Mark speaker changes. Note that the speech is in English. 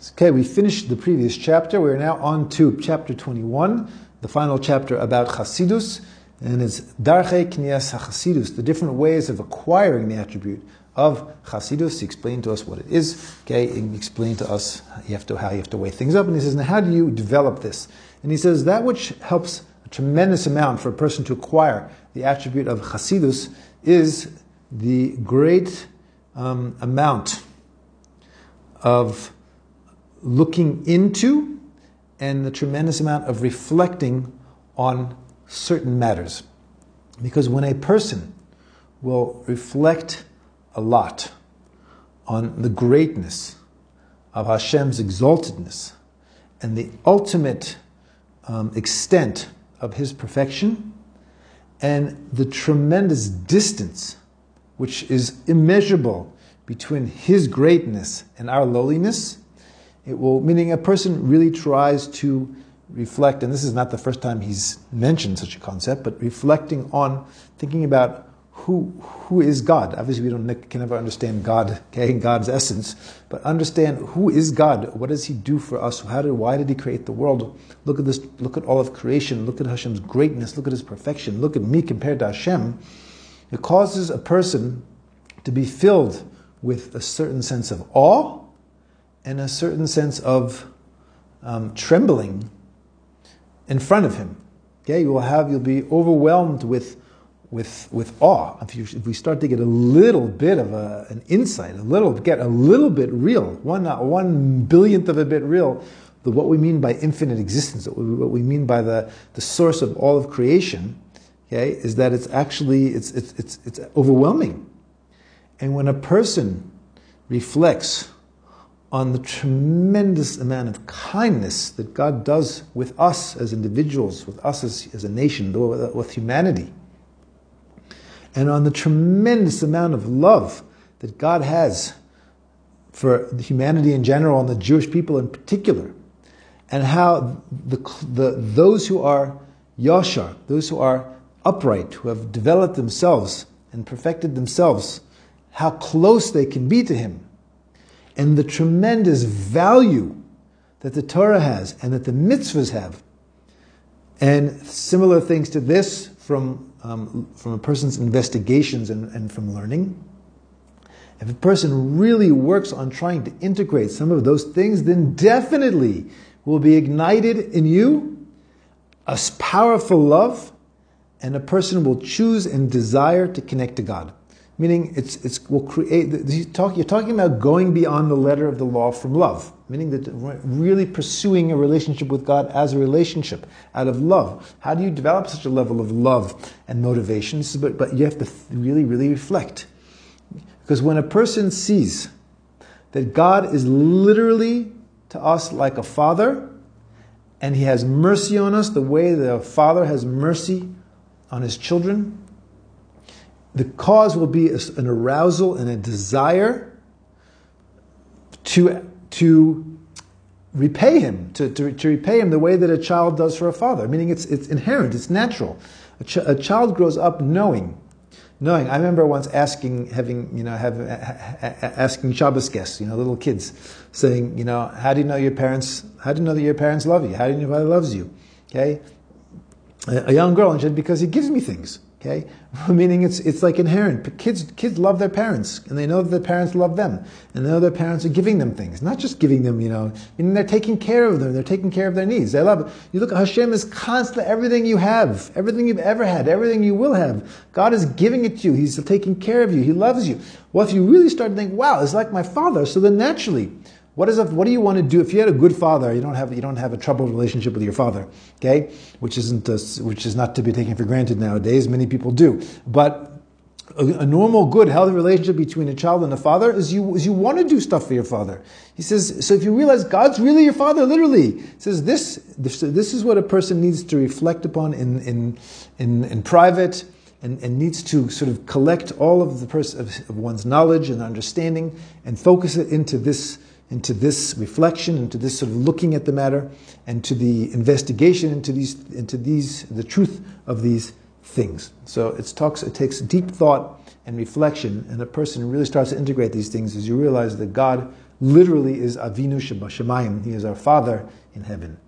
Speaker 1: Okay, we finished the previous chapter. We're now on to chapter 21, the final chapter about Chasidus, and it's Darche Knias HaChasidus, the different ways of acquiring the attribute of Chasidus. He explained to us what it is. Okay, he explained to us you have to, how you have to weigh things up, and he says, now how do you develop this? And he says that which helps a tremendous amount for a person to acquire the attribute of Chasidus is the great um, amount of looking into and the tremendous amount of reflecting on certain matters. Because when a person will reflect a lot on the greatness of Hashem's exaltedness and the ultimate um, extent of His perfection and the tremendous distance which is immeasurable between His greatness and our lowliness, it will, meaning a person really tries to reflect, and this is not the first time he's mentioned such a concept, but reflecting on thinking about who, who is God. Obviously, we don't, can never understand God, okay, God's essence, but understand who is God. What does He do for us? How did, why did He create the world? Look at this. Look at all of creation. Look at Hashem's greatness. Look at His perfection. Look at me compared to Hashem. It causes a person to be filled with a certain sense of awe and a certain sense of um, trembling in front of him. Okay, you will have you'll be overwhelmed with with with awe. If, you, if we start to get a little bit of a, an insight, a little get a little bit real, one not one billionth of a bit real, the, what we mean by infinite existence, what we mean by the, the source of all of creation, okay, is that it's actually it's it's it's, it's overwhelming. And when a person reflects on the tremendous amount of kindness that God does with us as individuals, with us as, as a nation, with humanity, and on the tremendous amount of love that God has for humanity in general and the Jewish people in particular, and how the, the, those who are yashar, those who are upright, who have developed themselves and perfected themselves, how close they can be to Him and the tremendous value that the Torah has and that the mitzvahs have. And similar things to this from, um, from a person's investigations and, and from learning. If a person really works on trying to integrate some of those things, then definitely will be ignited in you a powerful love, and a person will choose and desire to connect to God meaning it's, it's will create, you're talking about going beyond the letter of the law from love, meaning that really pursuing a relationship with God as a relationship out of love. How do you develop such a level of love and motivation? But, but you have to really, really reflect. Because when a person sees that God is literally to us like a father, and he has mercy on us the way a father has mercy on his children, the cause will be an arousal and a desire to, to repay him, to, to, to, repay him the way that a child does for a father, meaning it's, it's inherent, it's natural. A, ch- a child grows up knowing. Knowing, I remember once asking, having, you know, have, asking Shabbos guests, you know, little kids, saying, you know, how do you know your parents, how do you know that your parents love you? How do you know your father loves you? Okay? A, a young girl, and she said, because he gives me things. Okay, meaning it's it's like inherent. Kids kids love their parents, and they know that their parents love them, and they know their parents are giving them things, not just giving them, you know. Mean, they're taking care of them. They're taking care of their needs. They love it. You look, at Hashem is constant. Everything you have, everything you've ever had, everything you will have, God is giving it to you. He's taking care of you. He loves you. Well, if you really start to think, wow, it's like my father, so then naturally what is a, what do you want to do if you had a good father? You don't have you don't have a troubled relationship with your father, okay? Which isn't a, which is not to be taken for granted nowadays. Many people do, but a, a, normal, good, healthy relationship between a child and a father is you is you want to do stuff for your father. He says so. If you realize God's really your father, literally, he says this, this this is what a person needs to reflect upon in in in, in private. And, and, needs to sort of collect all of the person of, of one's knowledge and understanding and focus it into this into this reflection, into this sort of looking at the matter, and to the investigation into these, into these, the truth of these things. So it talks, it takes deep thought and reflection, and a person really starts to integrate these things as you realize that God literally is Avinu Shebashamayim. He is our Father in heaven.